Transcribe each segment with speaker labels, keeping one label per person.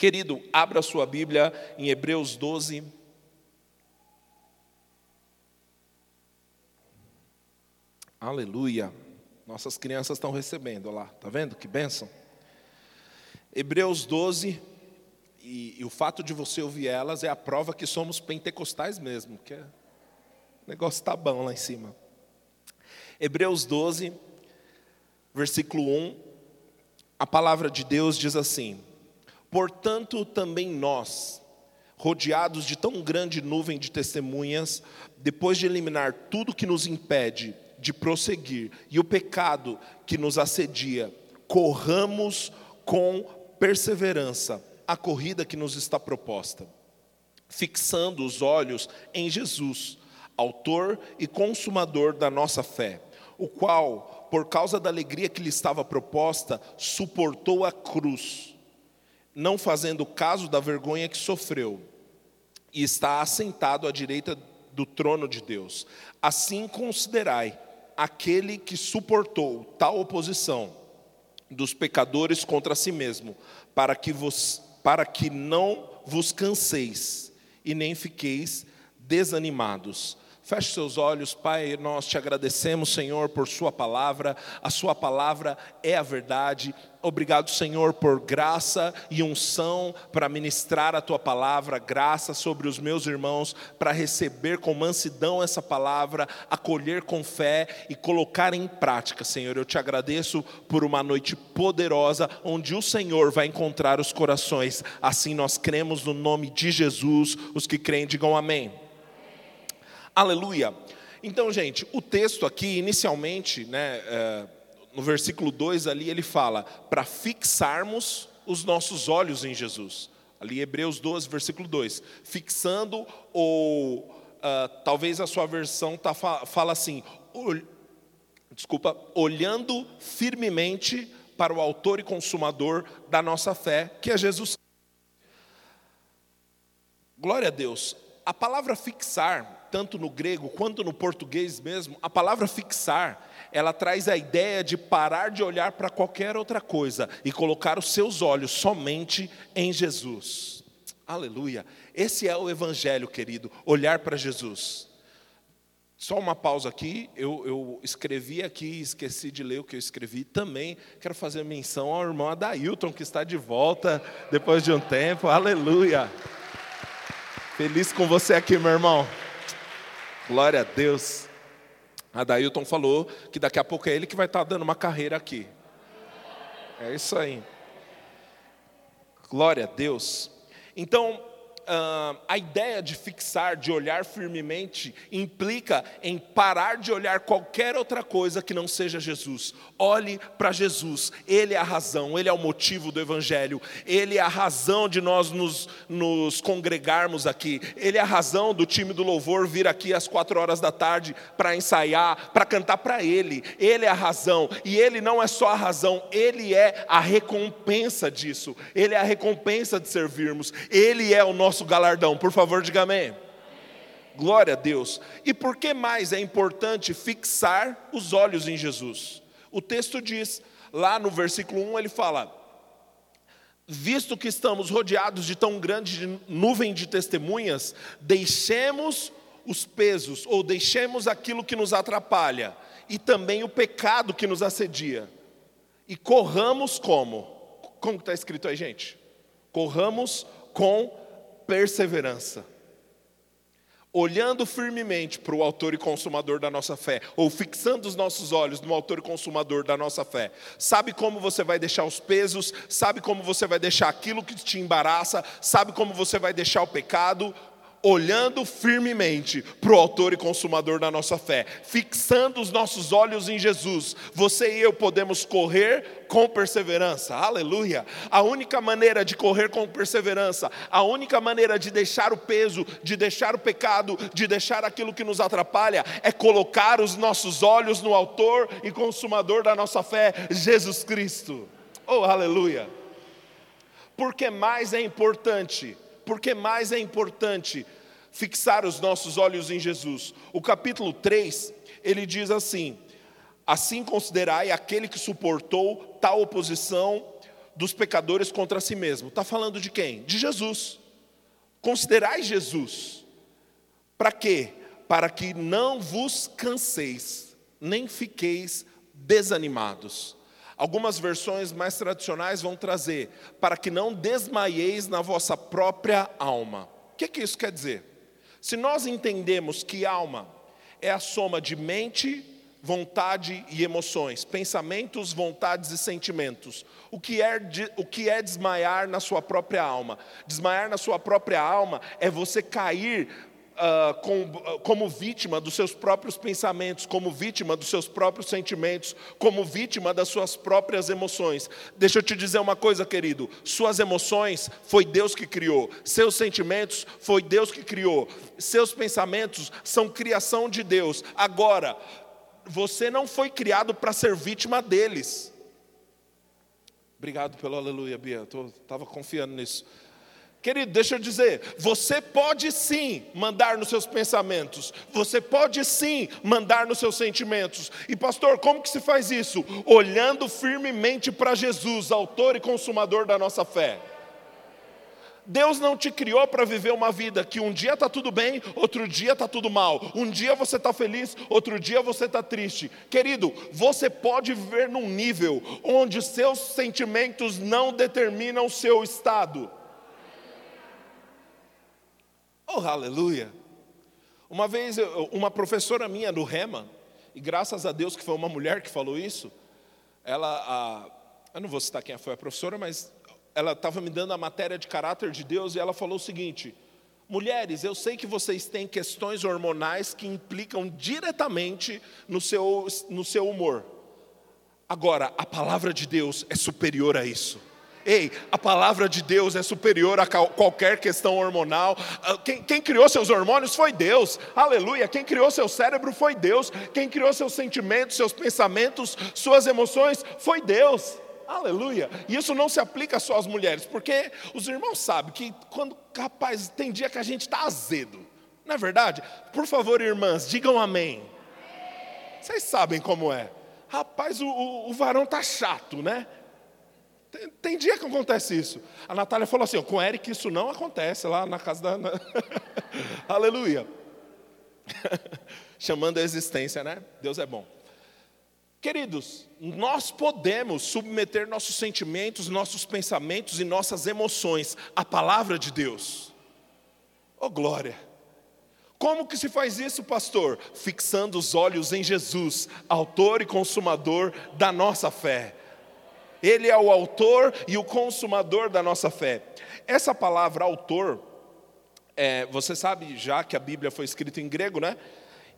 Speaker 1: Querido, abra sua Bíblia em Hebreus 12. Aleluia. Nossas crianças estão recebendo, lá, tá vendo que bênção? Hebreus 12, e, e, o fato de você ouvir elas é a prova que somos pentecostais mesmo, que é, o negócio está bom lá em cima. Hebreus 12, versículo 1, a palavra de Deus diz assim: Portanto, também nós, rodeados de tão grande nuvem de testemunhas, depois de eliminar tudo que nos impede de prosseguir e o pecado que nos assedia, corramos com perseverança a corrida que nos está proposta, fixando os olhos em Jesus, autor e consumador da nossa fé, o qual, por causa da alegria que lhe estava proposta, suportou a cruz, não fazendo caso da vergonha que sofreu, e está assentado à direita do trono de Deus. Assim considerai aquele que suportou tal oposição dos pecadores contra si mesmo, para que, vos, para que não vos canseis e nem fiqueis desanimados. Feche seus olhos, Pai, nós te agradecemos, Senhor, por Sua palavra, a Sua palavra é a verdade. Obrigado, Senhor, por graça e unção para ministrar a Tua palavra, graça sobre os meus irmãos, para receber com mansidão essa palavra, acolher com fé e colocar em prática, Senhor. Eu te agradeço por uma noite poderosa, onde o Senhor vai encontrar os corações. Assim nós cremos no nome de Jesus. Os que creem, digam amém. Aleluia. Então, gente, o texto aqui, inicialmente, né, é, no versículo 2 ali, ele fala para fixarmos os nossos olhos em Jesus. Ali, Hebreus 12, versículo 2. Fixando, ou uh, talvez a sua versão tá, fala assim, ol, desculpa, olhando firmemente para o autor e consumador da nossa fé, que é Jesus. Glória a Deus. A palavra fixar tanto no grego quanto no português mesmo, a palavra fixar, ela traz a ideia de parar de olhar para qualquer outra coisa e colocar os seus olhos somente em Jesus. Aleluia. Esse é o evangelho, querido, olhar para Jesus. Só uma pausa aqui, eu, eu, escrevi aqui, esqueci de ler o que eu escrevi também. Quero fazer menção ao irmão Adailton, que está de volta depois de um tempo. Aleluia. Feliz com você aqui, meu irmão. Glória a Deus. A Dailton falou que daqui a pouco é ele que vai estar dando uma carreira aqui. É isso aí. Glória a Deus. Então, uh, a ideia de fixar, de olhar firmemente, implica em parar de olhar qualquer outra coisa que não seja Jesus. Olhe para Jesus, Ele é a razão, Ele é o motivo do Evangelho, Ele é a razão de nós nos, nos congregarmos aqui, Ele é a razão do time do louvor vir aqui às quatro horas da tarde para ensaiar, para cantar para Ele. Ele é a razão, e Ele não é só a razão, Ele é a recompensa disso, Ele é a recompensa de servirmos, Ele é o nosso nosso galardão. Por favor, diga amém. Glória a Deus. E por que mais é importante fixar os olhos em Jesus? O texto diz, lá no versículo 1, ele fala: Visto que estamos rodeados de tão grande nuvem de testemunhas, deixemos os pesos, ou deixemos aquilo que nos atrapalha, e também o pecado que nos assedia, e corramos como? Como está escrito aí, gente? Corramos com perseverança. Olhando firmemente para o autor e consumador da nossa fé, ou fixando os nossos olhos no autor e consumador da nossa fé, sabe como você vai deixar os pesos, sabe como você vai deixar aquilo que te embaraça, sabe como você vai deixar o pecado, olhando firmemente para o Autor e Consumador da nossa fé, fixando os nossos olhos em Jesus, você e eu podemos correr com perseverança, aleluia. A única maneira de correr com perseverança, a única maneira de deixar o peso, de deixar o pecado, de deixar aquilo que nos atrapalha, é colocar os nossos olhos no Autor e Consumador da nossa fé, Jesus Cristo, oh aleluia. Porque mais é importante porque mais é importante fixar os nossos olhos em Jesus. O capítulo 3, ele diz assim: Assim considerai aquele que suportou tal oposição dos pecadores contra si mesmo. Está falando de quem? De Jesus. Considerai Jesus. Para quê? Para que não vos canseis, nem fiqueis desanimados. Algumas versões mais tradicionais vão trazer, para que não desmaieis na vossa própria alma. O que, que isso quer dizer? Se nós entendemos que alma é a soma de mente, vontade e emoções, pensamentos, vontades e sentimentos. O que, é, o que é desmaiar na sua própria alma? Desmaiar na sua própria alma é você cair uh, com, uh, como vítima dos seus próprios pensamentos, como vítima dos seus próprios sentimentos, como vítima das suas próprias emoções. Deixa eu te dizer uma coisa, querido: suas emoções foi Deus que criou, seus sentimentos foi Deus que criou, seus pensamentos são criação de Deus. Agora, você não foi criado para ser vítima deles. Obrigado pelo aleluia, Bia. Estava confiando nisso. Querido, deixa eu dizer, você pode sim mandar nos seus pensamentos, você pode sim mandar nos seus sentimentos. E pastor, como que se faz isso? Olhando firmemente para Jesus, autor e consumador da nossa fé. Deus não te criou para viver uma vida que um dia está tudo bem, outro dia está tudo mal. Um dia você está feliz, outro dia você está triste. Querido, você pode viver num nível onde seus sentimentos não determinam o seu estado. Oh, aleluia! Uma vez, uma professora minha no Rema, e graças a Deus que foi uma mulher que falou isso, ela, a, eu não vou citar quem foi a professora, mas ela estava me dando a matéria de caráter de Deus e ela falou o seguinte: Mulheres, eu sei que vocês têm questões hormonais que implicam diretamente no seu, no seu humor. Agora, a palavra de Deus é superior a isso. Ei, a palavra de Deus é superior a qualquer questão hormonal. Ah, quem, quem, criou seus hormônios foi Deus, aleluia. Quem criou seu cérebro foi Deus. Quem criou seus sentimentos, seus pensamentos, suas emoções foi Deus. Aleluia. E isso não se aplica só às mulheres, porque os irmãos sabem que quando, rapaz, tem dia que a gente está azedo. Não é verdade? Por favor, irmãs, digam amém. Vocês sabem como é. Rapaz, o, o, o varão tá chato, né? Tem, tem, dia que acontece isso. A Natália falou assim: com o Eric isso não acontece lá na casa da. Aleluia. Chamando a existência, né? Deus é bom. Queridos, nós podemos submeter nossos sentimentos, nossos pensamentos e nossas emoções à palavra de Deus. Oh glória! Como que se faz isso, pastor? Fixando os olhos em Jesus, autor e consumador da nossa fé. Ele é o autor e o consumador da nossa fé. Essa palavra autor, é, você sabe já que a Bíblia foi escrita em grego, né?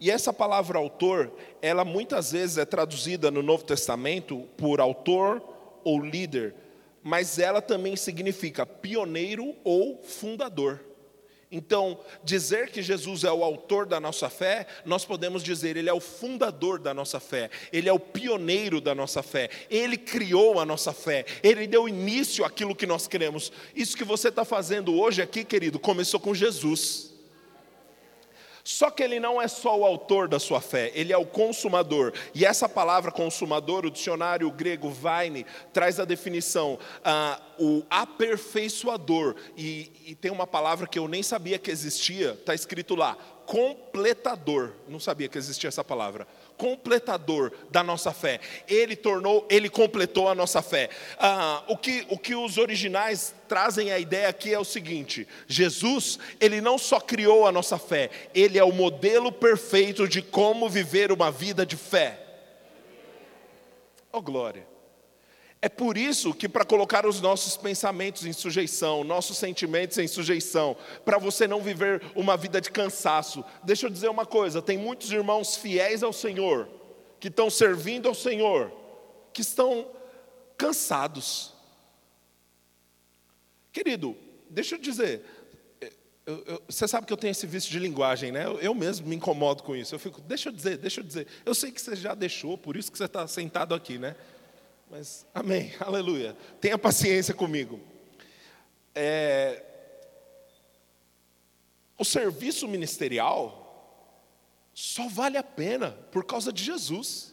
Speaker 1: E essa palavra autor, ela muitas vezes é traduzida no Novo Testamento por autor ou líder, mas ela também significa pioneiro ou fundador. Então, dizer que Jesus é o autor da nossa fé, nós podemos dizer, ele é o fundador da nossa fé, ele é o pioneiro da nossa fé, ele criou a nossa fé, ele deu início àquilo que nós cremos. Isso que você está fazendo hoje aqui, querido, começou com Jesus. Só que ele não é só o autor da sua fé, ele é o consumador. E essa palavra consumador, o dicionário grego vaine, traz a definição, ah, o aperfeiçoador. E, e tem uma palavra que eu nem sabia que existia, está escrito lá, completador. Não sabia que existia essa palavra completador da nossa fé. Ele tornou, ele completou a nossa fé. Ah, o, que, o que os originais trazem a ideia aqui é o seguinte: Jesus, ele não só criou a nossa fé, ele é o modelo perfeito de como viver uma vida de fé. Oh glória! É por isso que, para colocar os nossos pensamentos em sujeição, nossos sentimentos em sujeição, para você não viver uma vida de cansaço, deixa eu dizer uma coisa: tem muitos irmãos fiéis ao Senhor, que estão servindo ao Senhor, que estão cansados. Querido, deixa eu dizer, eu, eu, você sabe que eu tenho esse vício de linguagem, né? Eu, eu, mesmo me incomodo com isso. Eu fico, deixa eu dizer, deixa eu dizer. Eu sei que você já deixou, por isso que você está sentado aqui, né? Mas, amém, aleluia. Tenha paciência comigo. É, o serviço ministerial só vale a pena por causa de Jesus.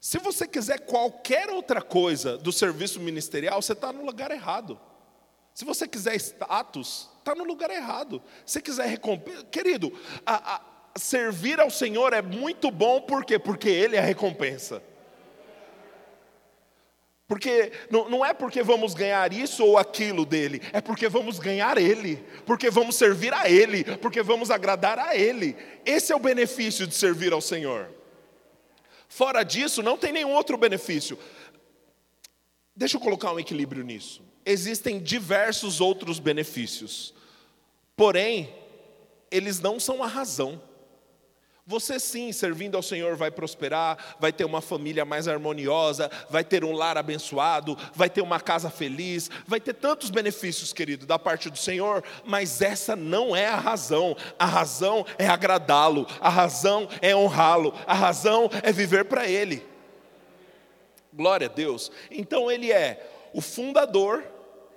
Speaker 1: Se você quiser qualquer outra coisa do serviço ministerial, você está no lugar errado. Se você quiser status, está no lugar errado. Se quiser recompensa, querido, a, a, servir ao Senhor é muito bom, por quê? Porque Ele é a recompensa. Porque não, não é porque vamos ganhar isso ou aquilo dele, é porque vamos ganhar Ele, porque vamos servir a Ele, porque vamos agradar a Ele. Esse é o benefício de servir ao Senhor. Fora disso, não tem nenhum outro benefício. Deixa eu colocar um equilíbrio nisso. Existem diversos outros benefícios, porém, eles não são a razão. Você sim, servindo ao Senhor, vai prosperar, vai ter uma família mais harmoniosa, vai ter um lar abençoado, vai ter uma casa feliz, vai ter tantos benefícios, querido, da parte do Senhor, mas essa não é a razão. A razão é agradá-lo, a razão é honrá-lo, a razão é viver para Ele. Glória a Deus. Então, Ele é o fundador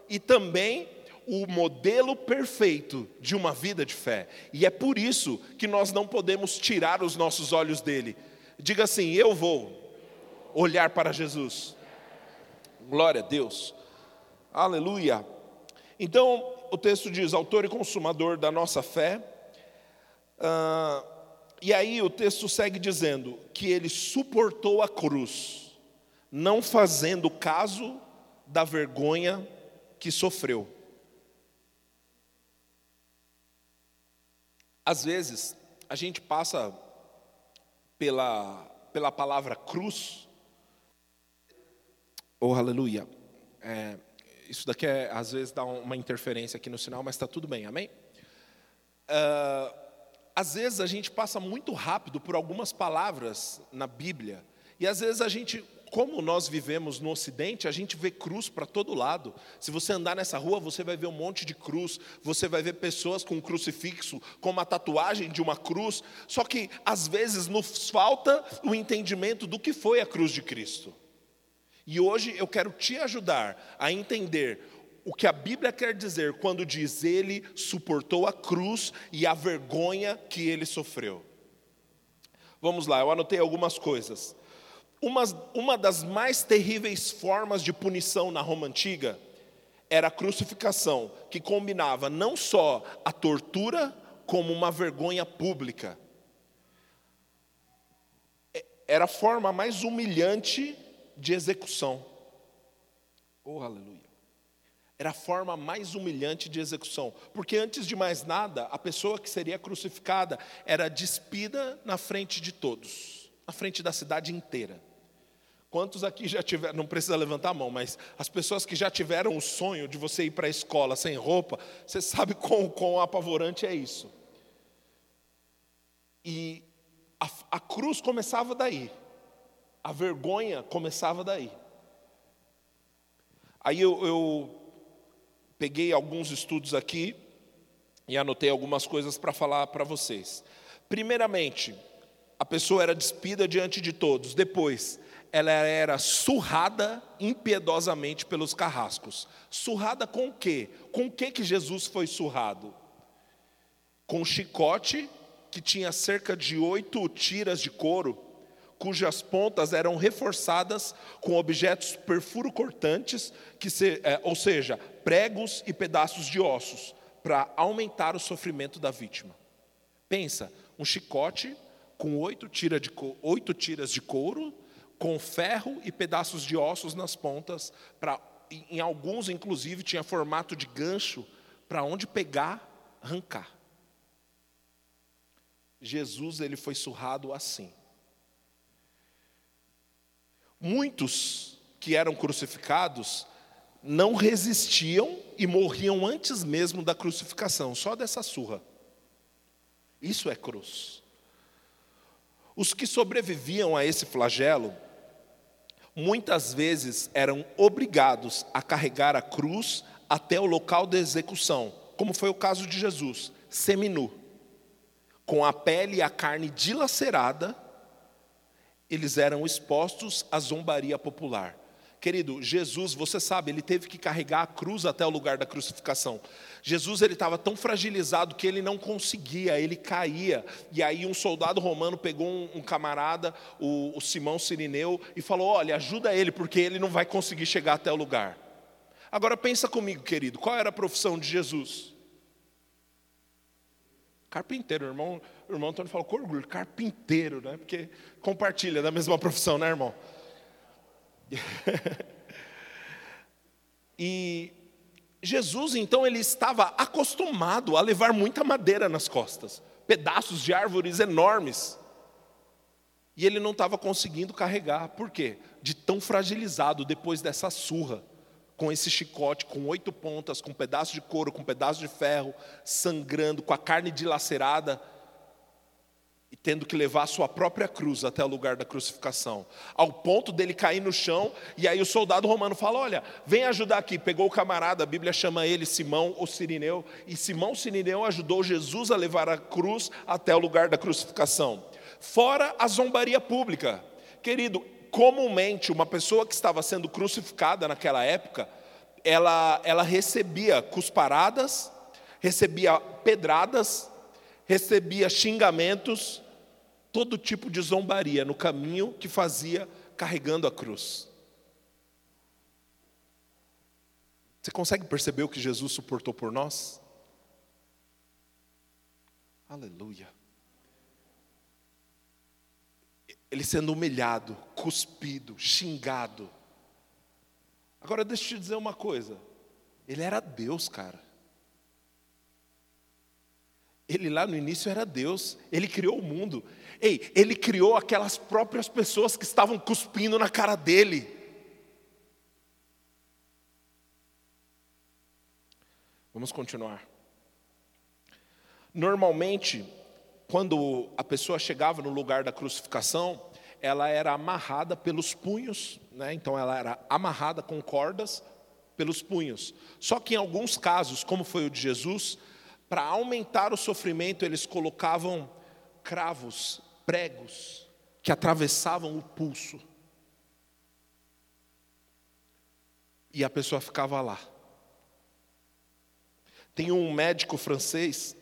Speaker 1: e também o modelo perfeito de uma vida de fé. E é por isso que nós não podemos tirar os nossos olhos dele. Diga assim: Eu vou olhar para Jesus. Glória a Deus. Aleluia. Então, o texto diz: autor e consumador da nossa fé. Ah, e aí o texto segue dizendo que ele suportou a cruz, não fazendo caso da vergonha que sofreu. Às vezes, a gente passa pela, pela palavra cruz. Oh, aleluia. É, isso daqui é, às vezes dá uma interferência aqui no sinal, mas está tudo bem, amém? Uh, às vezes a gente passa muito rápido por algumas palavras na Bíblia, e às vezes a gente como nós vivemos no Ocidente, a gente vê cruz para todo lado. Se você andar nessa rua, você vai ver um monte de cruz, você vai ver pessoas com um crucifixo, com uma tatuagem de uma cruz. Só que às vezes nos falta o entendimento do que foi a cruz de Cristo. E hoje eu quero te ajudar a entender o que a Bíblia quer dizer quando diz ele suportou a cruz e a vergonha que ele sofreu. Vamos lá, eu anotei algumas coisas. Uma, uma das mais terríveis formas de punição na Roma antiga era a crucificação, que combinava não só a tortura, como uma vergonha pública. É, era a forma mais humilhante de execução. Oh, aleluia. Era a forma mais humilhante de execução, porque antes de mais nada, a pessoa que seria crucificada era despida na frente de todos, na frente da cidade inteira. Quantos aqui já tiveram, não precisa levantar a mão, mas as pessoas que já tiveram o sonho de você ir para a escola sem roupa, você sabe quão, quão apavorante é isso. E a, a cruz começava daí, a vergonha começava daí. Aí eu, eu peguei alguns estudos aqui e anotei algumas coisas para falar para vocês. Primeiramente, a pessoa era despida diante de todos. Depois, ela era surrada impiedosamente pelos carrascos. Surrada com o quê? Com o que que Jesus foi surrado? Com um chicote que tinha cerca de oito tiras de couro, cujas pontas eram reforçadas com objetos perfuro-cortantes, que se, é, ou seja, pregos e pedaços de ossos, para aumentar o sofrimento da vítima. Pensa, um chicote com oito, tira de, oito tiras de couro, com ferro e pedaços de ossos nas pontas, para em alguns inclusive tinha formato de gancho para onde pegar, arrancar. Jesus ele foi surrado assim. Muitos que eram crucificados não resistiam e morriam antes mesmo da crucificação, só dessa surra. Isso é cruz. Os que sobreviviam a esse flagelo muitas vezes eram obrigados a carregar a cruz até o local da execução, como foi o caso de Jesus, seminu. Com a pele e a carne dilacerada, eles eram expostos à zombaria popular. Querido, Jesus, você sabe, ele teve que carregar a cruz até o lugar da crucificação. Jesus ele estava tão fragilizado que ele não conseguia, ele caía. E aí um soldado romano pegou um, um camarada, o, o Simão Sirineu, e falou: Olha, ajuda ele, porque ele não vai conseguir chegar até o lugar. Agora pensa comigo, querido, qual era a profissão de Jesus? Carpinteiro, irmão, o irmão Antônio falou com orgulho, carpinteiro, né? Porque compartilha da mesma profissão, né, irmão? e Jesus, então, ele estava acostumado a levar muita madeira nas costas, pedaços de árvores enormes. E ele não estava conseguindo carregar, por quê? De tão fragilizado depois dessa surra, com esse chicote, com oito pontas, com um pedaço de couro, com um pedaço de ferro, sangrando, com a carne dilacerada tendo que levar a sua própria cruz até o lugar da crucificação, ao ponto dele cair no chão, e aí o soldado romano fala: Olha, vem ajudar aqui. Pegou o camarada, a Bíblia chama ele Simão ou Sirineu, e Simão Sirineu ajudou Jesus a levar a cruz até o lugar da crucificação. Fora a zombaria pública, querido, comumente uma pessoa que estava sendo crucificada naquela época, ela, ela recebia cusparadas, recebia pedradas, recebia xingamentos, todo tipo de zombaria no caminho que fazia carregando a cruz. Você consegue perceber o que Jesus suportou por nós? Aleluia. Ele sendo humilhado, cuspido, xingado. Agora deixa eu te dizer uma coisa. Ele era Deus, cara. Ele lá no início era Deus, ele criou o mundo. Ei, ele criou aquelas próprias pessoas que estavam cuspindo na cara dele. Vamos continuar. Normalmente, quando a pessoa chegava no lugar da crucificação, ela era amarrada pelos punhos, né? então ela era amarrada com cordas pelos punhos. Só que em alguns casos, como foi o de Jesus, para aumentar o sofrimento, eles colocavam cravos, pregos, que atravessavam o pulso. E a pessoa ficava lá. Tem um médico francês,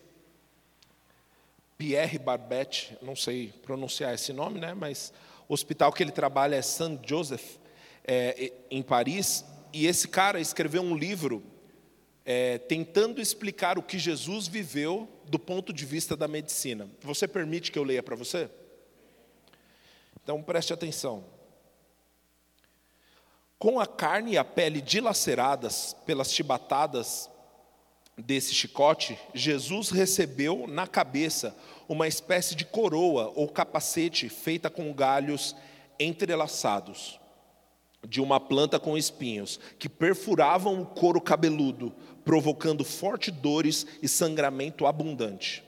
Speaker 1: Pierre Barbet, não sei pronunciar esse nome, né? mas o hospital que ele trabalha é Saint Joseph, é, em Paris, e esse cara escreveu um livro é, tentando explicar o que Jesus viveu do ponto de vista da medicina. Você permite que eu leia para você? Então preste atenção. Com a carne e a pele dilaceradas pelas chibatadas desse chicote, Jesus recebeu na cabeça uma espécie de coroa ou capacete feita com galhos entrelaçados de uma planta com espinhos, que perfuravam o couro cabeludo, provocando fortes dores e sangramento abundante.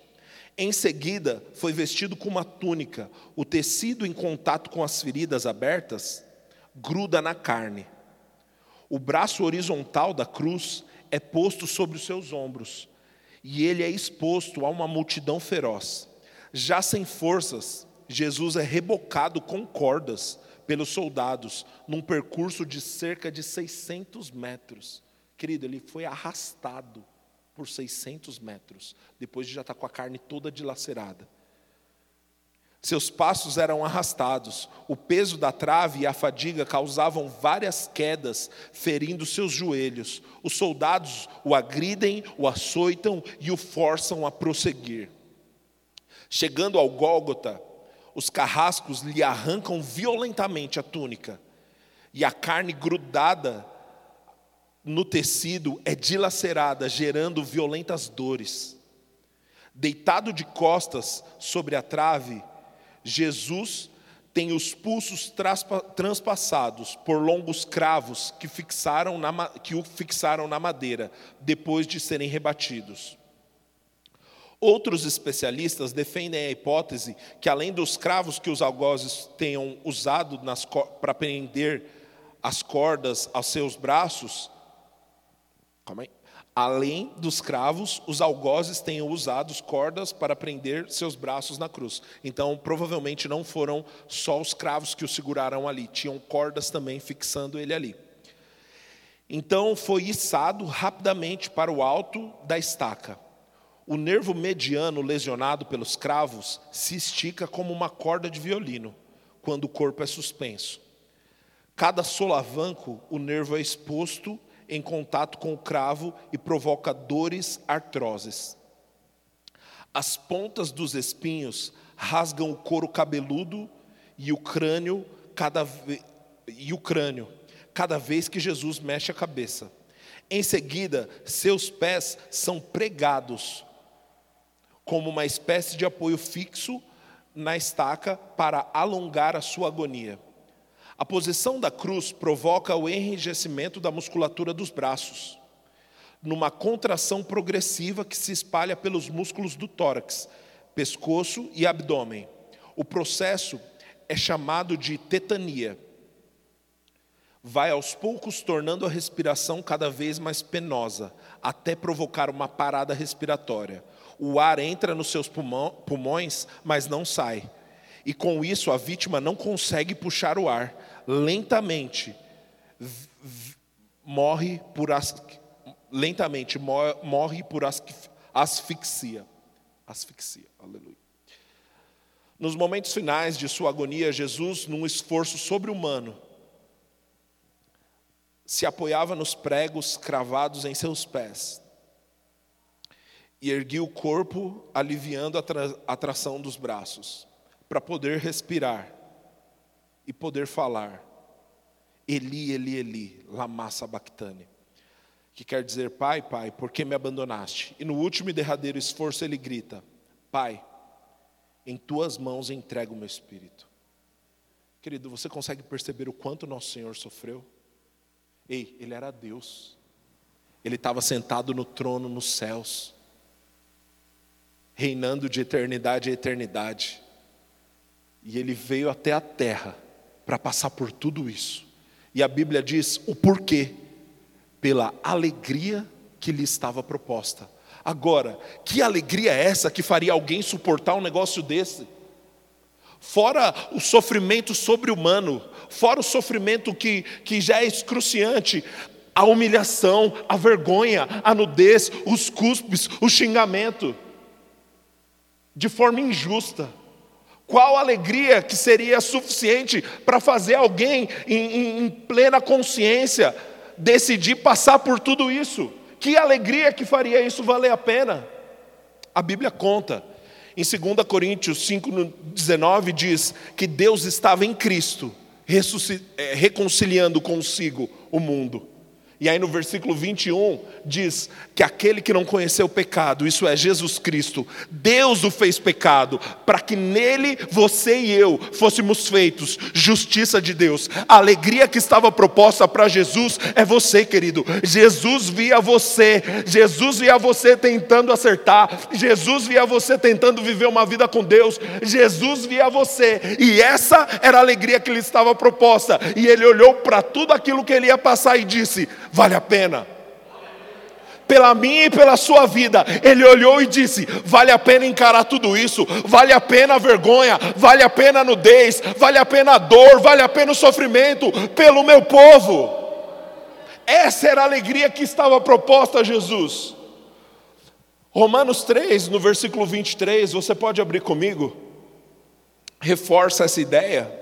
Speaker 1: Em seguida, foi vestido com uma túnica. O tecido, em contato com as feridas abertas, gruda na carne. O braço horizontal da cruz é posto sobre os seus ombros, e ele é exposto a uma multidão feroz. Já sem forças, Jesus é rebocado com cordas pelos soldados num percurso de cerca de 600 metros. Querido, ele foi arrastado por 600 metros, depois de já estar com a carne toda dilacerada. Seus passos eram arrastados, o peso da trave e a fadiga causavam várias quedas, ferindo seus joelhos. Os soldados o agridem, o açoitam e o forçam a prosseguir. Chegando ao Gólgota, os carrascos lhe arrancam violentamente a túnica, e a carne grudada no tecido é dilacerada, gerando violentas dores. Deitado de costas sobre a trave, Jesus tem os pulsos transpassados por longos cravos que, fixaram na, que o fixaram na madeira, depois de serem rebatidos. Outros especialistas defendem a hipótese que, além dos cravos que os algozes tenham usado para prender as cordas aos seus braços, Calma aí. Além dos cravos, os algozes tenham usado cordas para prender seus braços na cruz. Então, provavelmente não foram só os cravos que o seguraram ali, tinham cordas também fixando ele ali. Então, foi içado rapidamente para o alto da estaca. O nervo mediano lesionado pelos cravos se estica como uma corda de violino, quando o corpo é suspenso. Cada solavanco, o nervo é exposto em contato com o cravo e provoca dores artroses. As pontas dos espinhos rasgam o couro cabeludo e o crânio cada e o crânio cada vez que Jesus mexe a cabeça. Em seguida, seus pés são pregados como uma espécie de apoio fixo na estaca para alongar a sua agonia. A posição da cruz provoca o enrijecimento da musculatura dos braços, numa contração progressiva que se espalha pelos músculos do tórax, pescoço e abdômen. O processo é chamado de tetania. Vai aos poucos tornando a respiração cada vez mais penosa, até provocar uma parada respiratória. O ar entra nos seus pulmões, mas não sai. E com isso a vítima não consegue puxar o ar lentamente morre por as, lentamente morre por asfixia. Asfixia. Aleluia. Nos momentos finais de sua agonia, Jesus, num esforço sobre-humano, se apoiava nos pregos cravados em seus pés e erguia o corpo, aliviando a, a tração dos braços, para poder respirar e poder falar. Eli, Eli, Eli, lama sabachthani. Que quer dizer, Pai, Pai, por que me abandonaste? E no último e derradeiro esforço ele grita: Pai, em tuas mãos entrego o meu espírito. Querido, você consegue perceber o quanto nosso Senhor sofreu? Ei, ele era Deus. Ele estava sentado no trono nos céus, reinando de eternidade a eternidade. E ele veio até a terra para passar por tudo isso. E a Bíblia diz o porquê, pela alegria que lhe estava proposta. Agora, que alegria é essa que faria alguém suportar um negócio desse? Fora o sofrimento sobre-humano, fora o sofrimento que, que já é excruciante, a humilhação, a vergonha, a nudez, os cuspes, o xingamento, de forma injusta. Qual alegria que seria suficiente para fazer alguém em, em, em, plena consciência decidir passar por tudo isso? Que alegria que faria isso valer a pena? A Bíblia conta, em 2 Coríntios 5,19 diz que Deus estava em Cristo, é, reconciliando consigo o mundo. E aí no versículo 21 diz que aquele que não conheceu o pecado, isso é Jesus Cristo, Deus o fez pecado, para que nele você e eu fôssemos feitos justiça de Deus. A alegria que estava proposta para Jesus é você, querido. Jesus via você, Jesus via você tentando acertar, Jesus via você tentando viver uma vida com Deus, Jesus via você, e essa era a alegria que lhe estava proposta. E ele olhou para tudo aquilo que ele ia passar e disse: vale a pena. Pela minha e pela sua vida, ele olhou e disse: vale a pena encarar tudo isso, vale a pena a vergonha, vale a pena a nudez, vale a pena a dor, vale a pena o sofrimento, pelo meu povo. Essa era a alegria que estava proposta a Jesus. Romanos 3, no versículo 23, você pode abrir comigo, reforça essa ideia.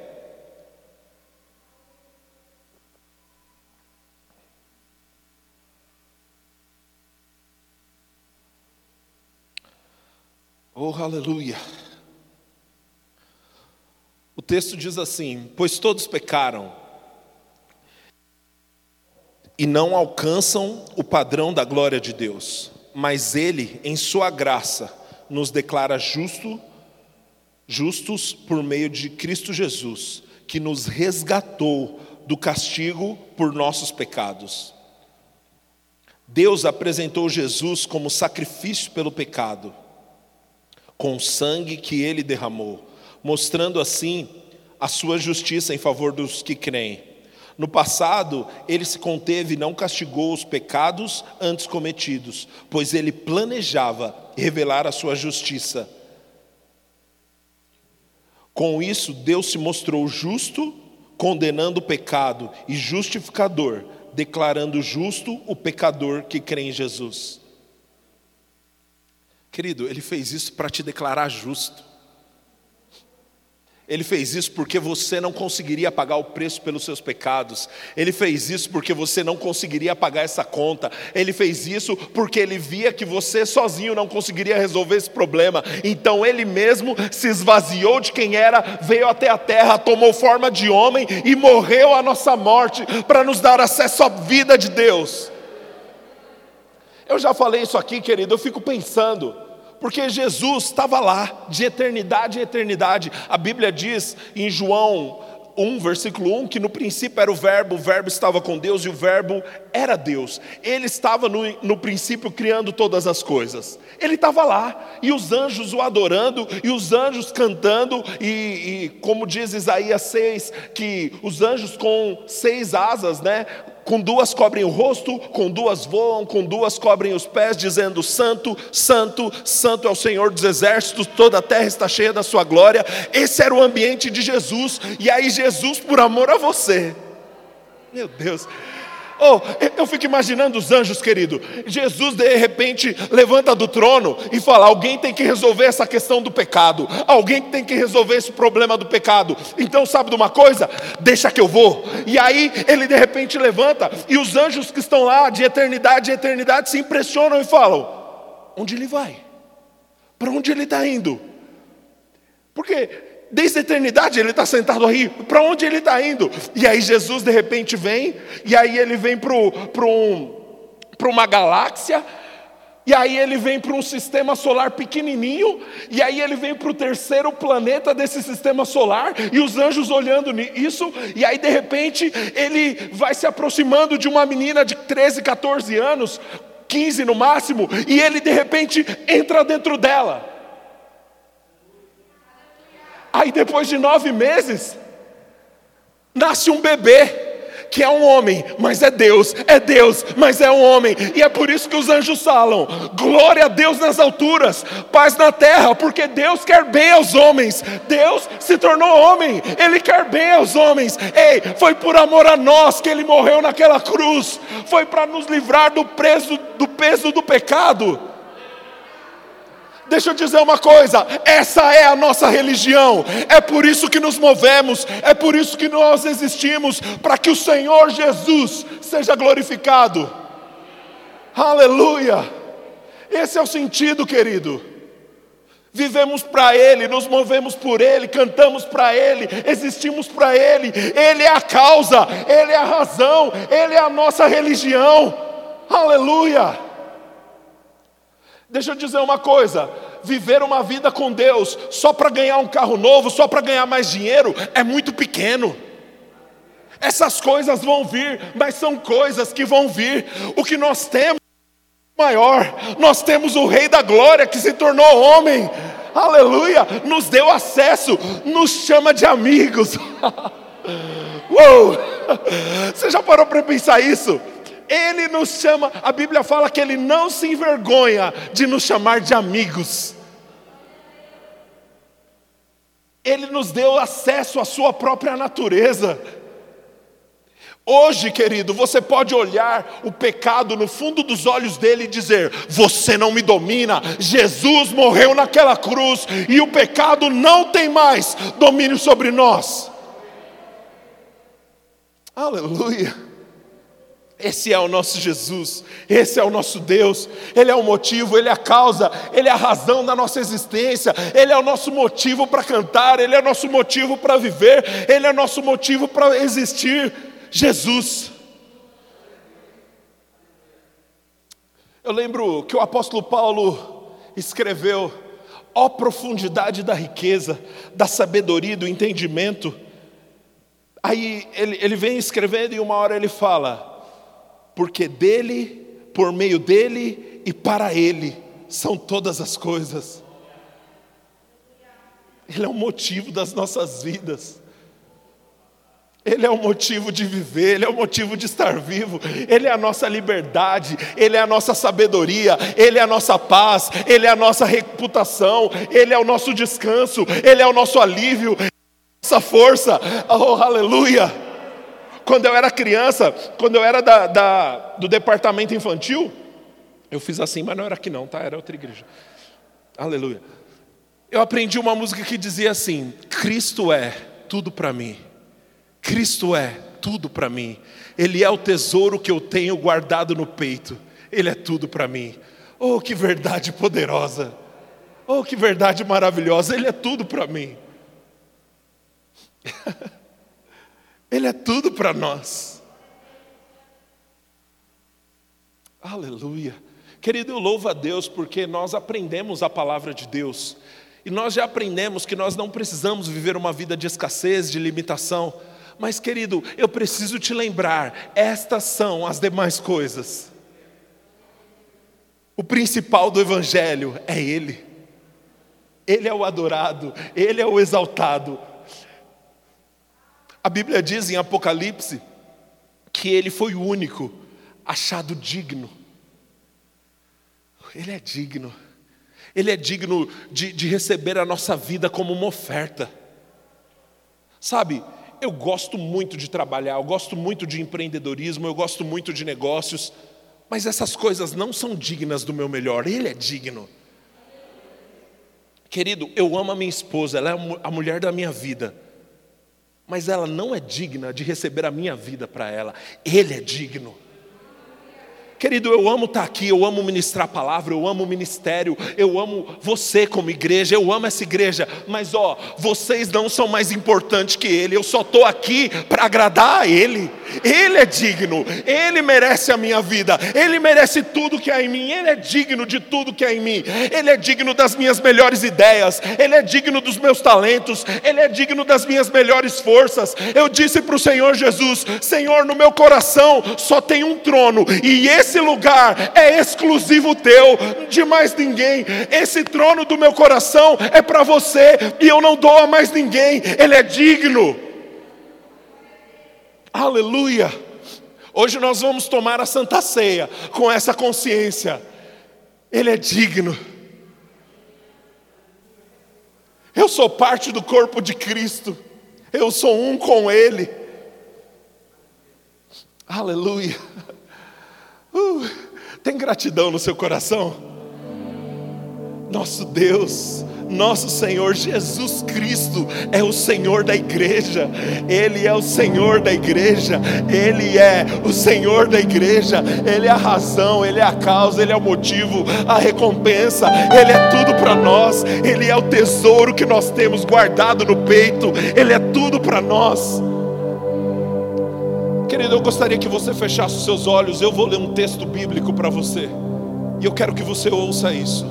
Speaker 1: Oh, aleluia. O texto diz assim: Pois todos pecaram e não alcançam o padrão da glória de Deus, mas Ele, em Sua graça, nos declara justo, justos por meio de Cristo Jesus, que nos resgatou do castigo por nossos pecados. Deus apresentou Jesus como sacrifício pelo pecado com o sangue que ele derramou, mostrando assim a sua justiça em favor dos que creem. No passado, ele se conteve e não castigou os pecados antes cometidos, pois ele planejava revelar a sua justiça. Com isso, Deus se mostrou justo, condenando o pecado, e justificador, declarando justo o pecador que crê em Jesus. Querido, ele fez isso para te declarar justo. Ele fez isso porque você não conseguiria pagar o preço pelos seus pecados. Ele fez isso porque você não conseguiria pagar essa conta. Ele fez isso porque ele via que você sozinho não conseguiria resolver esse problema. Então ele mesmo se esvaziou de quem era, veio até a terra, tomou forma de homem e morreu a nossa morte para nos dar acesso à vida de Deus. Eu já falei isso aqui, querido, eu fico pensando porque Jesus estava lá, de eternidade em eternidade. A Bíblia diz em João 1, versículo 1, que no princípio era o Verbo, o Verbo estava com Deus e o Verbo era Deus. Ele estava no, no princípio criando todas as coisas. Ele estava lá, e os anjos o adorando, e os anjos cantando, e, e como diz Isaías 6, que os anjos com seis asas, né? Com duas cobrem o rosto, com duas voam, com duas cobrem os pés, dizendo: Santo, Santo, Santo é o Senhor dos exércitos, toda a terra está cheia da sua glória. Esse era o ambiente de Jesus, e aí Jesus, por amor a você, meu Deus, Oh, eu fico imaginando os anjos, querido. Jesus de repente levanta do trono e fala: alguém tem que resolver essa questão do pecado, alguém tem que resolver esse problema do pecado. Então, sabe de uma coisa? Deixa que eu vou. E aí ele de repente levanta e os anjos que estão lá de eternidade em eternidade se impressionam e falam: onde ele vai? Para onde ele está indo? Porque desde a eternidade ele está sentado aí, para onde ele está indo? E aí Jesus de repente vem, e aí ele vem para um, uma galáxia, e aí ele vem para um sistema solar pequenininho, e aí ele vem para o terceiro planeta desse sistema solar, e os anjos olhando isso, e aí de repente ele vai se aproximando de uma menina de 13, 14 anos, 15 no máximo, e ele de repente entra dentro dela. Aí depois de nove meses, nasce um bebê que é um homem, mas é Deus, é Deus, mas é um homem, e é por isso que os anjos falam: glória a Deus nas alturas, paz na terra, porque Deus quer bem aos homens, Deus se tornou homem, Ele quer bem aos homens, ei, foi por amor a nós que Ele morreu naquela cruz, foi para nos livrar do, preso, do peso do pecado. Deixa eu dizer uma coisa: essa é a nossa religião, é por isso que nos movemos, é por isso que nós existimos, para que o Senhor Jesus seja glorificado. Aleluia! Esse é o sentido, querido. Vivemos para Ele, nos movemos por Ele, cantamos para Ele, existimos para Ele, Ele é a causa, Ele é a razão, Ele é a nossa religião. Aleluia! Deixa eu dizer uma coisa: viver uma vida com Deus só para ganhar um carro novo, só para ganhar mais dinheiro, é muito pequeno. Essas coisas vão vir, mas são coisas que vão vir. O que nós temos é maior, nós temos o Rei da Glória que se tornou homem, aleluia, nos deu acesso, nos chama de amigos. Uou! Você já parou para pensar isso? Ele nos chama, a Bíblia fala que Ele não se envergonha de nos chamar de amigos. Ele nos deu acesso à Sua própria natureza. Hoje, querido, você pode olhar o pecado no fundo dos olhos dele e dizer: Você não me domina, Jesus morreu naquela cruz e o pecado não tem mais domínio sobre nós. Aleluia. Esse é o nosso Jesus, esse é o nosso Deus, Ele é o motivo, Ele é a causa, Ele é a razão da nossa existência, Ele é o nosso motivo para cantar, Ele é o nosso motivo para viver, Ele é o nosso motivo para existir. Jesus. Eu lembro que o apóstolo Paulo escreveu: ó profundidade da riqueza, da sabedoria do entendimento. Aí ele, ele vem escrevendo e uma hora ele fala porque dele, por meio dele e para ele são todas as coisas. Ele é o motivo das nossas vidas. Ele é o motivo de viver, Ele é o motivo de estar vivo, Ele é a nossa liberdade, Ele é a nossa sabedoria, Ele é a nossa paz, Ele é a nossa reputação, Ele é o nosso descanso, Ele é o nosso alívio, nossa força, oh aleluia. Quando eu era criança, quando eu era da, da, do departamento infantil, eu fiz assim, mas não era aqui não, tá? Era outra igreja. Aleluia. Eu aprendi uma música que dizia assim: Cristo é tudo para mim. Cristo é tudo para mim. Ele é o tesouro que eu tenho guardado no peito. Ele é tudo para mim. Oh, que verdade poderosa. Oh, que verdade maravilhosa. Ele é tudo para mim. Ele é tudo para nós. Aleluia. Querido, eu louvo a Deus porque nós aprendemos a palavra de Deus. E nós já aprendemos que nós não precisamos viver uma vida de escassez, de limitação. Mas, querido, eu preciso te lembrar: estas são as demais coisas. O principal do Evangelho é Ele. Ele é o adorado, Ele é o exaltado. A Bíblia diz em Apocalipse que Ele foi o único achado digno. Ele é digno. Ele é digno de, de receber a nossa vida como uma oferta. Sabe, eu gosto muito de trabalhar, eu gosto muito de empreendedorismo, eu gosto muito de negócios, mas essas coisas não são dignas do meu melhor, Ele é digno. Querido, eu amo a minha esposa, ela é a mulher da minha vida, mas ela não é digna de receber a minha vida para ela, Ele é digno. Querido, eu amo estar aqui, eu amo ministrar a palavra, eu amo o ministério, eu amo você como igreja, eu amo essa igreja, mas ó, vocês não são mais importantes que Ele, eu só estou aqui para agradar a Ele, Ele é digno, Ele merece a minha vida, Ele merece tudo que há em mim, Ele é digno de tudo que há em mim, Ele é digno das minhas melhores ideias, Ele é digno dos meus talentos, Ele é digno das minhas melhores forças. Eu disse para o Senhor Jesus: Senhor, no meu coração só tem um trono, e esse esse lugar é exclusivo teu, de mais ninguém. Esse trono do meu coração é para você e eu não dou a mais ninguém. Ele é digno. Aleluia. Hoje nós vamos tomar a Santa Ceia com essa consciência. Ele é digno. Eu sou parte do corpo de Cristo. Eu sou um com Ele. Aleluia. Uh, tem gratidão no seu coração? Nosso Deus, nosso Senhor Jesus Cristo é o Senhor da igreja, Ele é o Senhor da igreja, Ele é o Senhor da igreja, Ele é a razão, Ele é a causa, Ele é o motivo, a recompensa, Ele é tudo para nós, Ele é o tesouro que nós temos guardado no peito, Ele é tudo para nós. Querido, eu gostaria que você fechasse os seus olhos. Eu vou ler um texto bíblico para você. E eu quero que você ouça isso.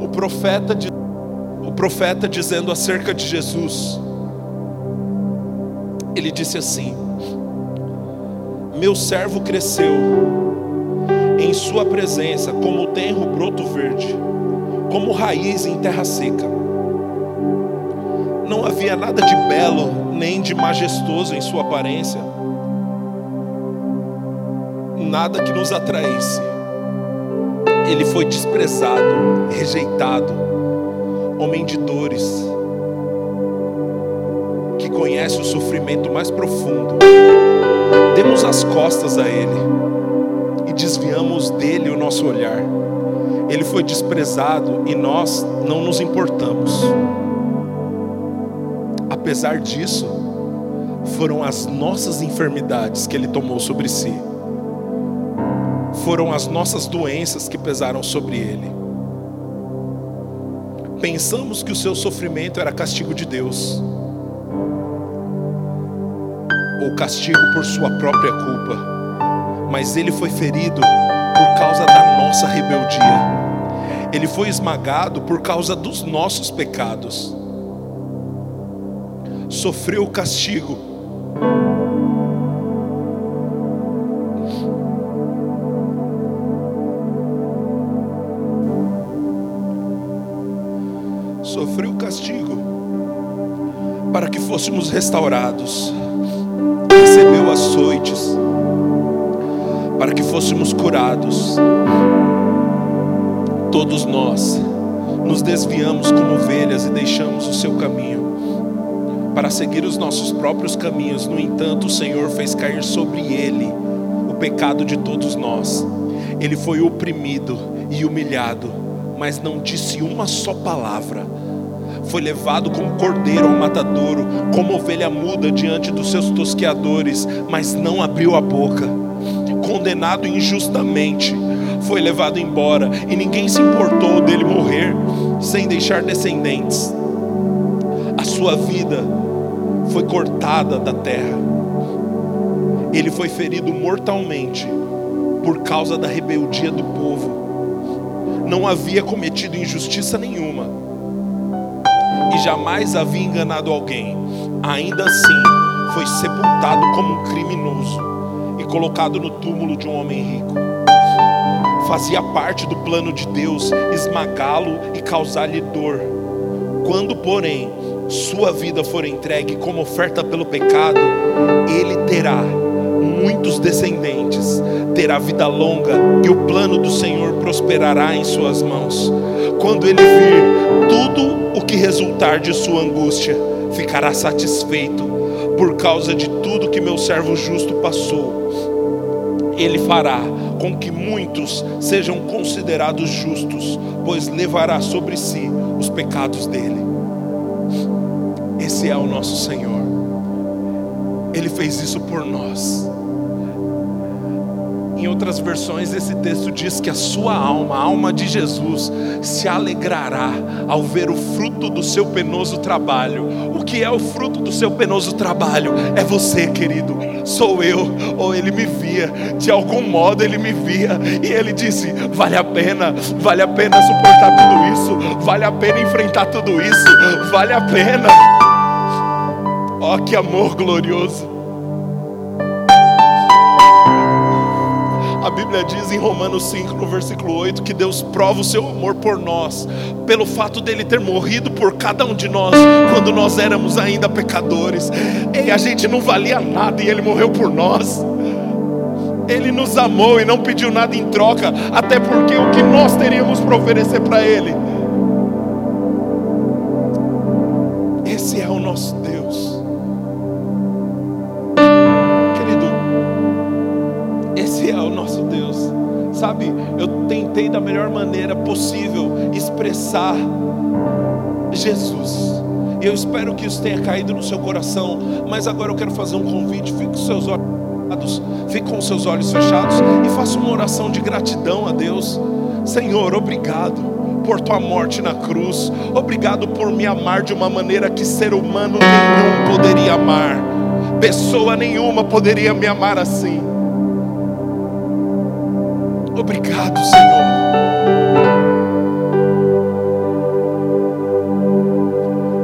Speaker 1: O profeta, o profeta dizendo acerca de Jesus. Ele disse assim: Meu servo cresceu em sua presença como tenro broto verde, como raiz em terra seca. Não havia nada de belo nem de majestoso em sua aparência, nada que nos atraísse. Ele foi desprezado, rejeitado, homem de dores, que conhece o sofrimento mais profundo. Demos as costas a Ele e desviamos dele o nosso olhar. Ele foi desprezado e nós não nos importamos. Apesar disso, foram as nossas enfermidades que Ele tomou sobre si, foram as nossas doenças que pesaram sobre Ele. Pensamos que o seu sofrimento era castigo de Deus, ou castigo por sua própria culpa, mas Ele foi ferido por causa da nossa rebeldia, Ele foi esmagado por causa dos nossos pecados sofreu o castigo. Sofreu o castigo para que fôssemos restaurados, recebeu açoites, para que fôssemos curados. Todos nós nos desviamos como ovelhas e deixamos o seu caminho para seguir os nossos próprios caminhos. No entanto, o Senhor fez cair sobre ele o pecado de todos nós. Ele foi oprimido e humilhado, mas não disse uma só palavra. Foi levado como cordeiro ao matadouro, como ovelha muda diante dos seus tosqueadores, mas não abriu a boca. Condenado injustamente, foi levado embora e ninguém se importou dele morrer sem deixar descendentes. A sua vida foi cortada da terra. Ele foi ferido mortalmente por causa da rebeldia do povo. Não havia cometido injustiça nenhuma e jamais havia enganado alguém. Ainda assim, foi sepultado como um criminoso e colocado no túmulo de um homem rico. Fazia parte do plano de Deus esmagá-lo e causar-lhe dor. Quando, porém, sua vida for entregue como oferta pelo pecado, ele terá muitos descendentes, terá vida longa e o plano do Senhor prosperará em suas mãos. Quando ele vir tudo o que resultar de sua angústia, ficará satisfeito por causa de tudo que meu servo justo passou. Ele fará com que muitos sejam considerados justos, pois levará sobre si os pecados dele. É o nosso Senhor. Ele fez isso por nós. Em outras versões, esse texto diz que a sua alma, a alma de Jesus, se alegrará ao ver o fruto do seu penoso trabalho. O que é o fruto do seu penoso trabalho? É você, querido, sou eu. Ou ele me via, de algum modo ele me via, e ele disse: vale a pena, vale a pena suportar tudo isso, vale a pena enfrentar tudo isso, vale a pena. Ó, oh, que amor glorioso. A Bíblia diz em Romanos 5, no versículo 8, que Deus prova o seu amor por nós, pelo fato dele ter morrido por cada um de nós, quando nós éramos ainda pecadores. E a gente não valia nada e ele morreu por nós. Ele nos amou e não pediu nada em troca, até porque o que nós teríamos para oferecer para ele sabe, eu tentei da melhor maneira possível expressar Jesus. E eu espero que isso tenha caído no seu coração. Mas agora eu quero fazer um convite. Fique com seus olhos, fique com seus olhos fechados e faça uma oração de gratidão a Deus. Senhor, obrigado por tua morte na cruz. Obrigado por me amar de uma maneira que ser humano nenhum poderia amar. Pessoa nenhuma poderia me amar assim. Obrigado, Senhor.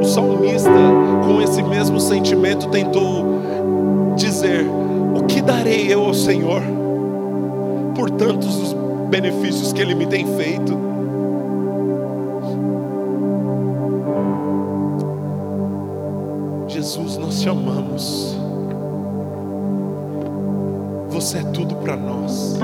Speaker 1: O salmista, com esse mesmo sentimento, tentou dizer: O que darei eu ao Senhor por tantos os benefícios que Ele me tem feito? Jesus, nós te amamos. Você é tudo para nós.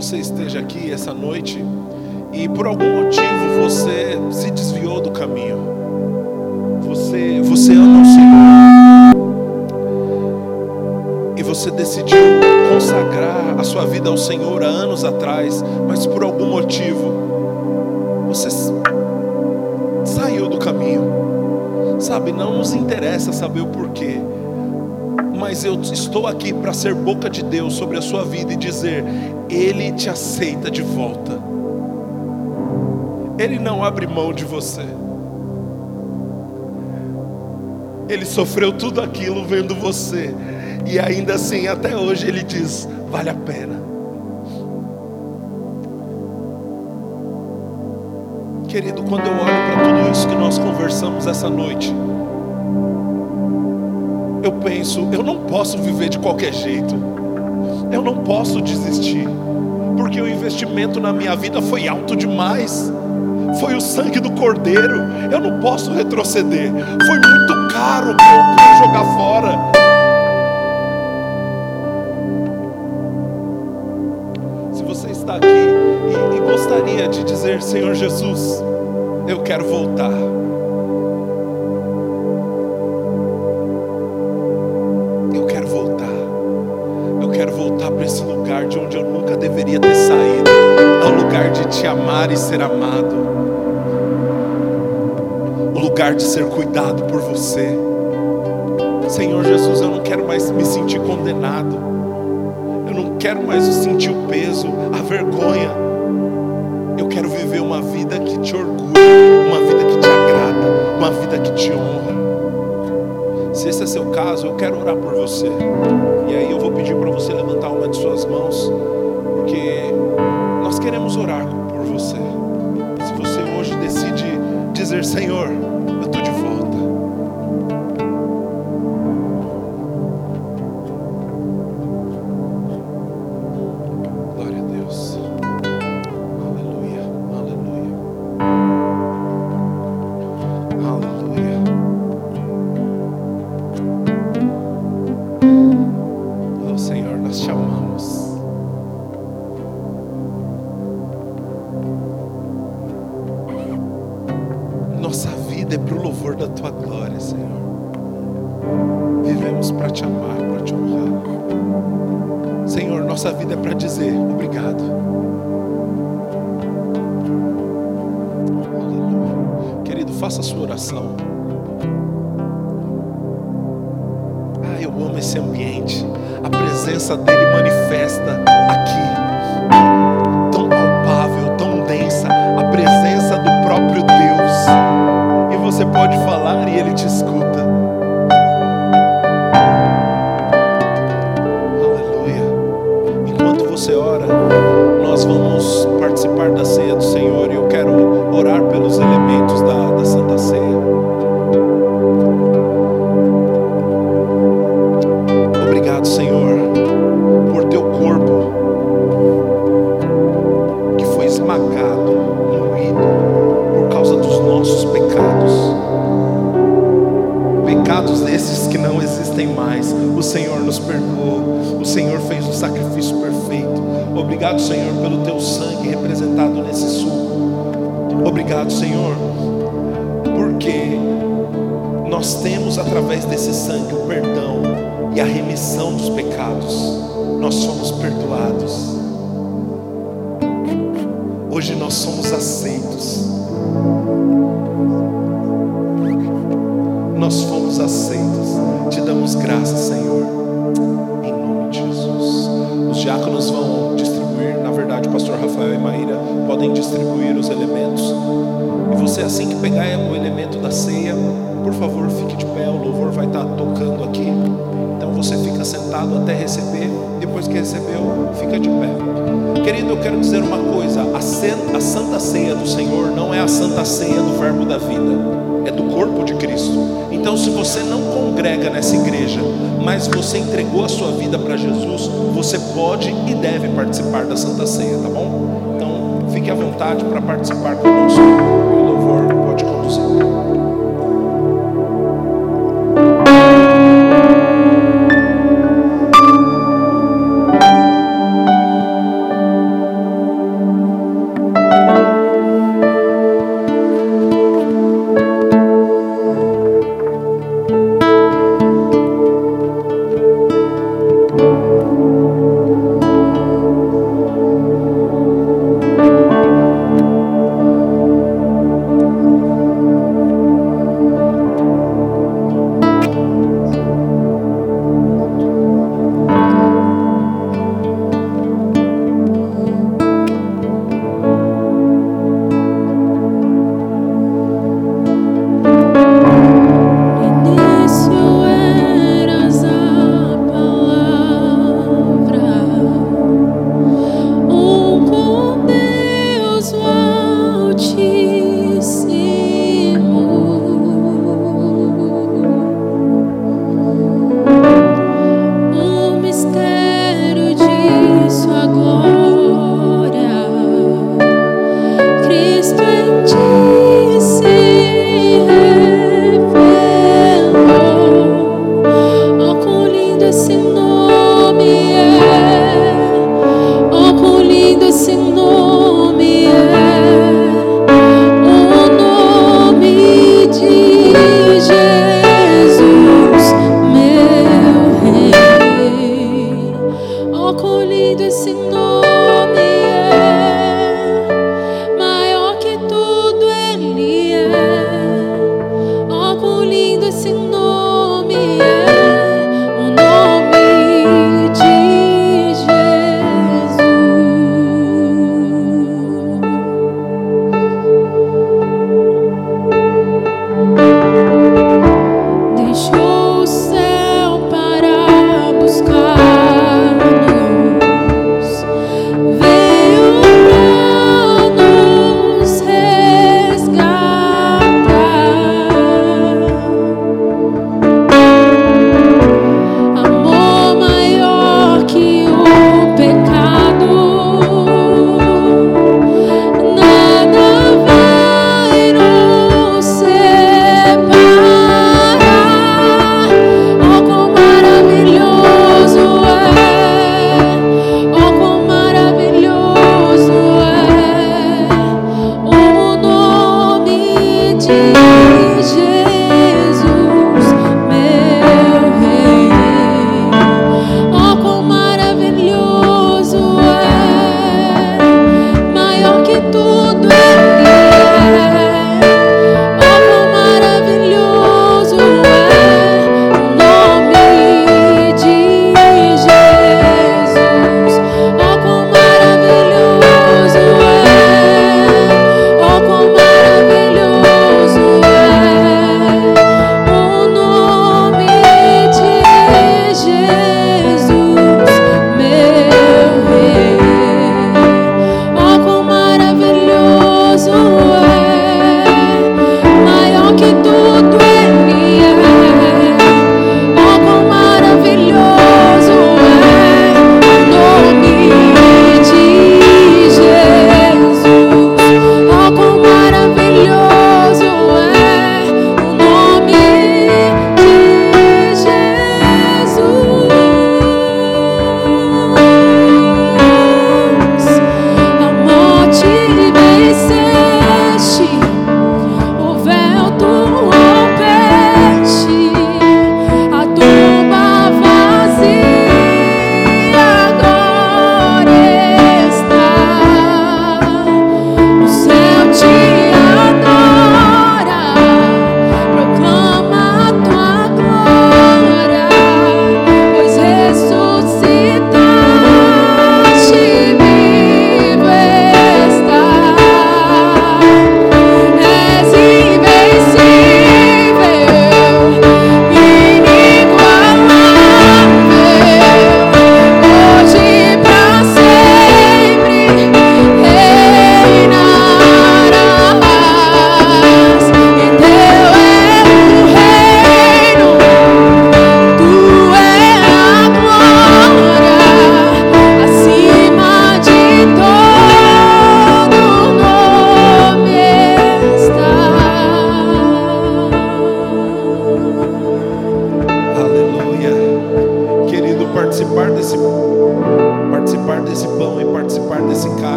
Speaker 1: Você esteja aqui essa noite e por algum motivo você se desviou do caminho. Você, você ama o Senhor. E você decidiu consagrar a sua vida ao Senhor há anos atrás, mas por algum motivo você saiu do caminho. Sabe, não nos interessa saber o porquê mas eu estou aqui para ser boca de Deus sobre a sua vida e dizer: Ele te aceita de volta. Ele não abre mão de você. Ele sofreu tudo aquilo vendo você, e ainda assim, até hoje, Ele diz: vale a pena. Querido, quando eu olho para tudo isso que nós conversamos essa noite, eu penso, eu não posso viver de qualquer jeito, eu não posso desistir, porque o investimento na minha vida foi alto demais. Foi o sangue do cordeiro, eu não posso retroceder. Foi muito caro para jogar fora. Se você está aqui e, e gostaria de dizer, Senhor Jesus, eu quero voltar. Ser cuidado por você. Senhor Jesus, eu não quero mais me sentir condenado. Eu não quero mais sentir o peso, a vergonha. Eu quero viver uma vida que te orgulha uma vida que te agrada, uma vida que te honra. Se esse é seu caso, eu quero orar por você. Faça a sua oração. Ah, eu amo esse ambiente. A presença dele manifesta aqui. Quero dizer uma coisa: a santa ceia do Senhor não é a santa ceia do Verbo da vida, é do corpo de Cristo. Então, se você não congrega nessa igreja, mas você entregou a sua vida para Jesus, você pode e deve participar da santa ceia, tá bom? Então, fique à vontade para participar conosco.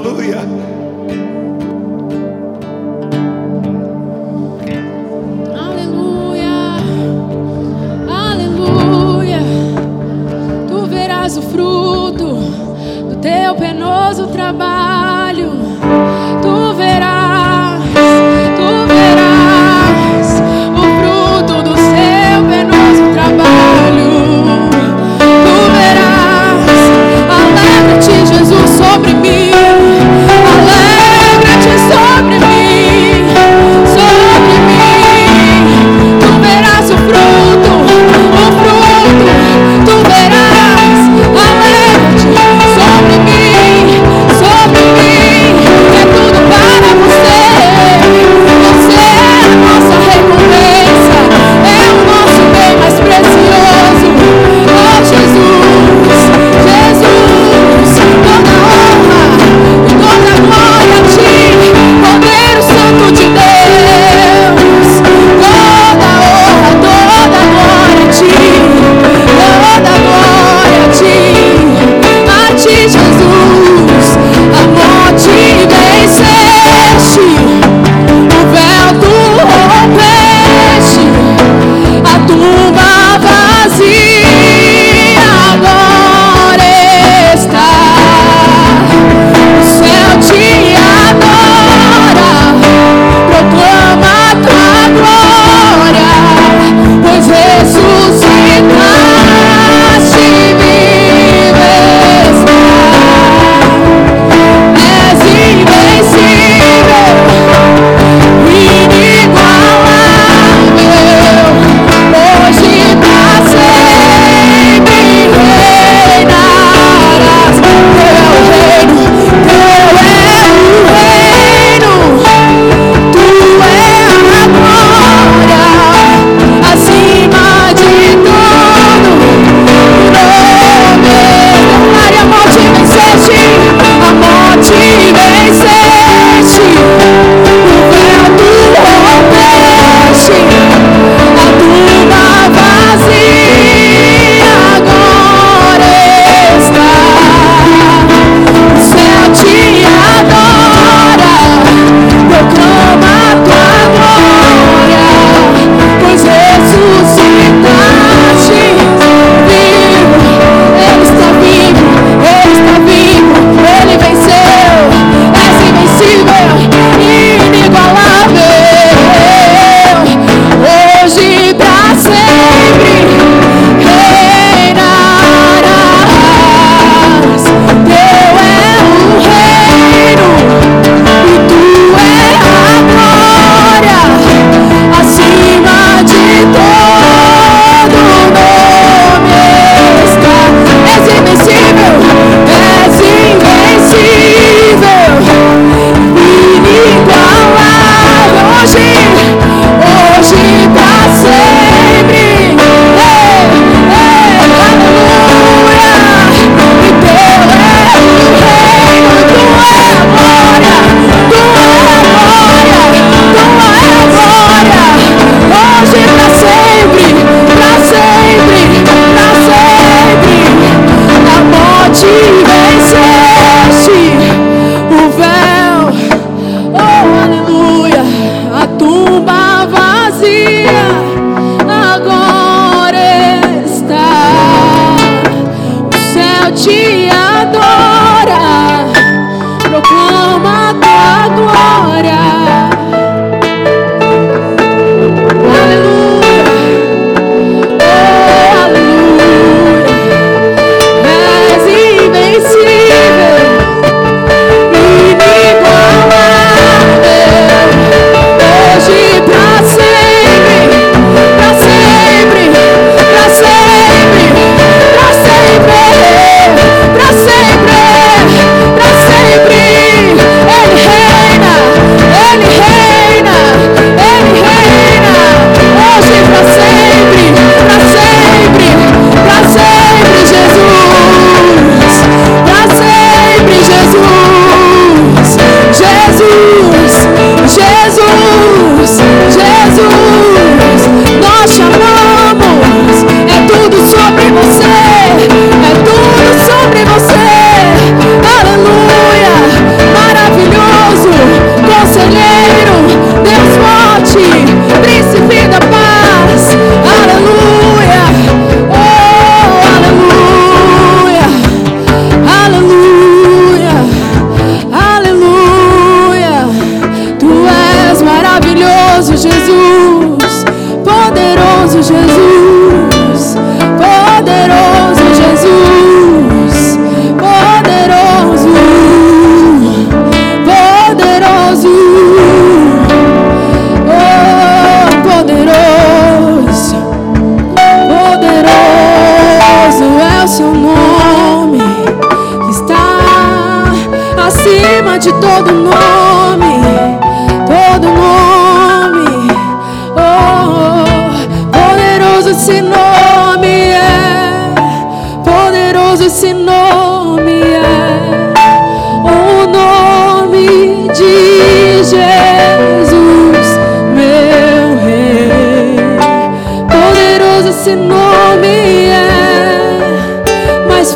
Speaker 2: Te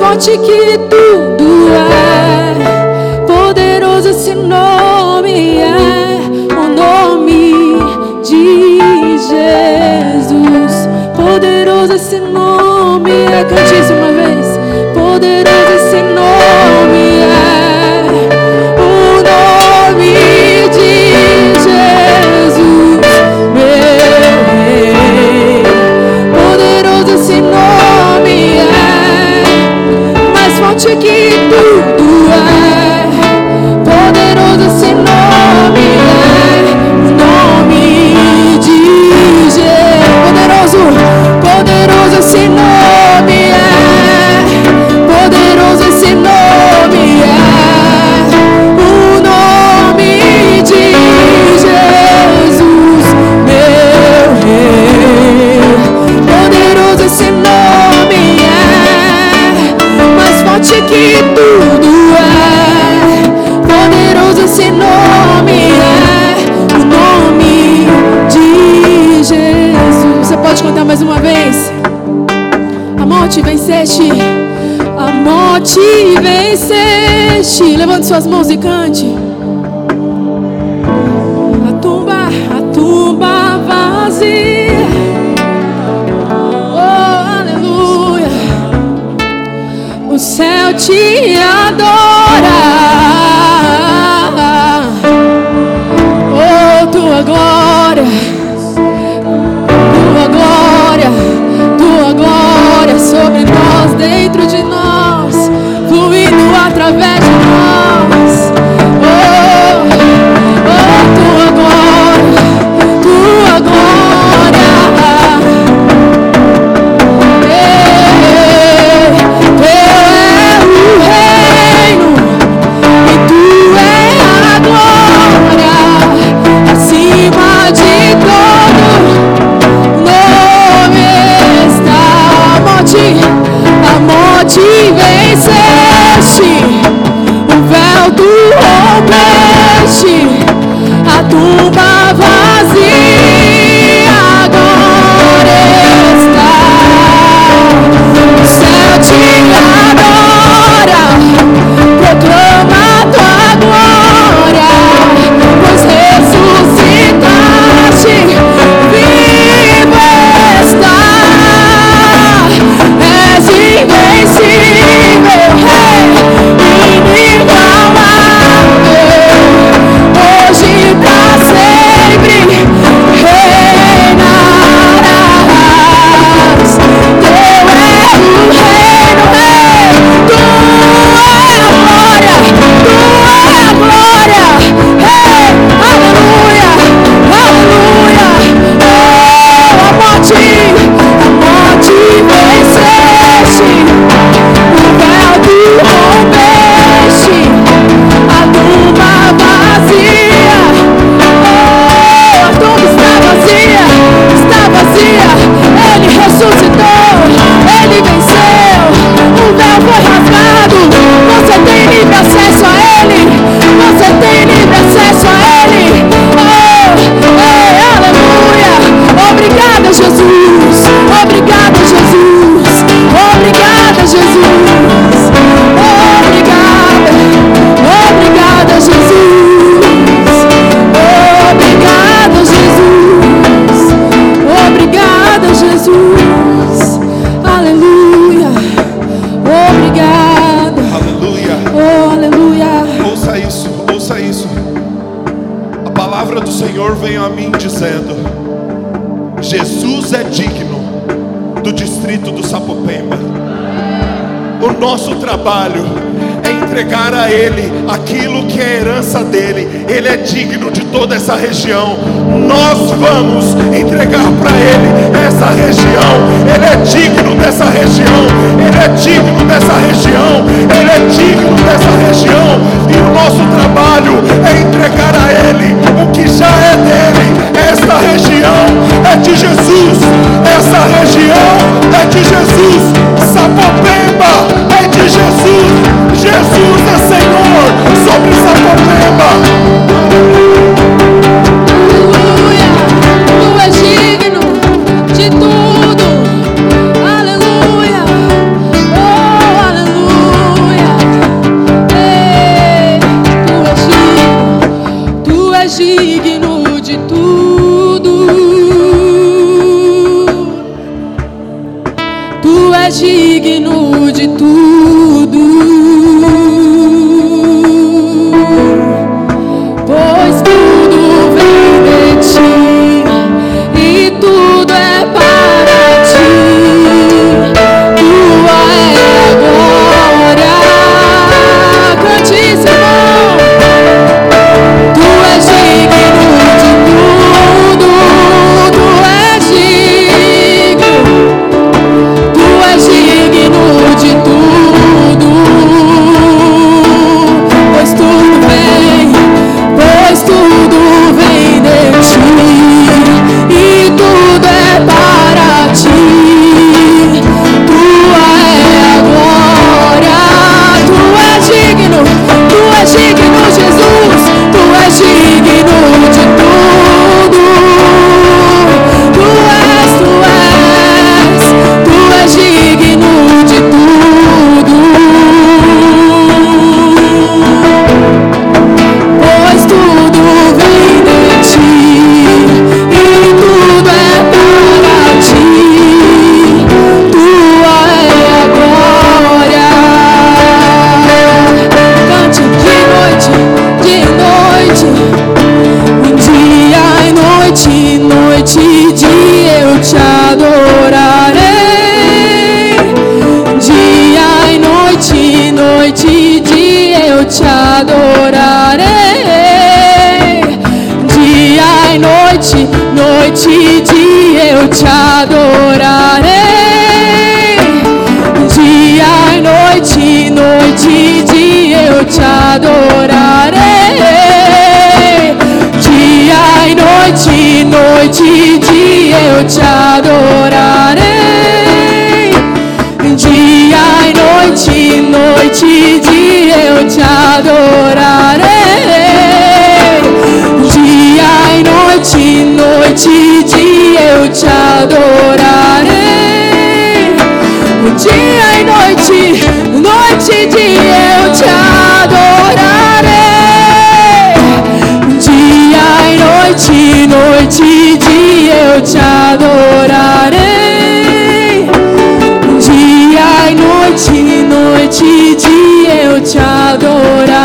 Speaker 2: forte que tudo é. Poderoso esse nome é o nome de Jesus. Poderoso esse nome é.
Speaker 3: Cante isso,
Speaker 2: suas mãos e cante.
Speaker 1: Palavra do Senhor veio a mim dizendo: Jesus é digno do distrito do Sapopemba. O nosso trabalho entregar a Ele aquilo que é herança dele. Ele é digno de toda essa região. Nós vamos entregar para Ele essa região. Ele é digno dessa região. Ele é digno dessa região. Ele é digno dessa região. E o nosso trabalho é entregar a Ele o que já é dele. Esta região é de Jesus. Essa região é de Jesus. Sapopemba é de Jesus. Jesus é Senhor sobre Sapopemba.
Speaker 2: Aleluia, tu és digno de tudo. E dia eu te adorarei. Dia e noite, noite e dia eu te adorarei. Dia e noite, noite e dia eu te adorarei.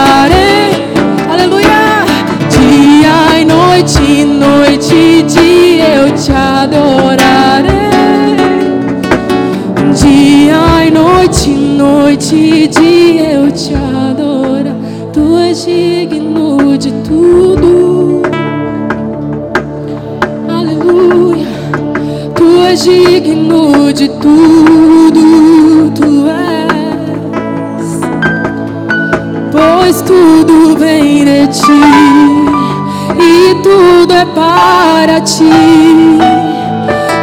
Speaker 2: Tudo. Tu és. Pois tudo vem de ti e tudo é para ti.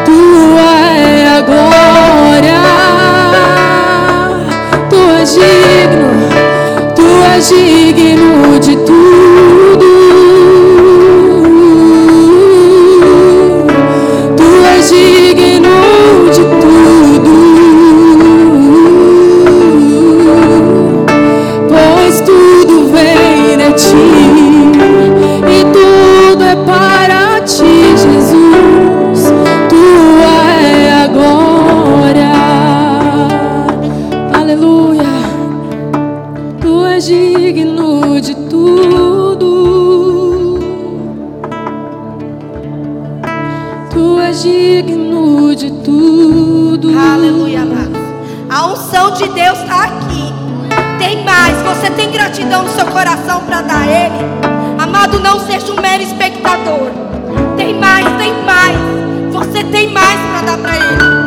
Speaker 2: Tua é a glória. Tu és digno, tu és digno
Speaker 4: gratidão no seu coração para dar a Ele? Amado, não seja um mero espectador. Tem mais, tem mais. Você tem mais para dar para Ele.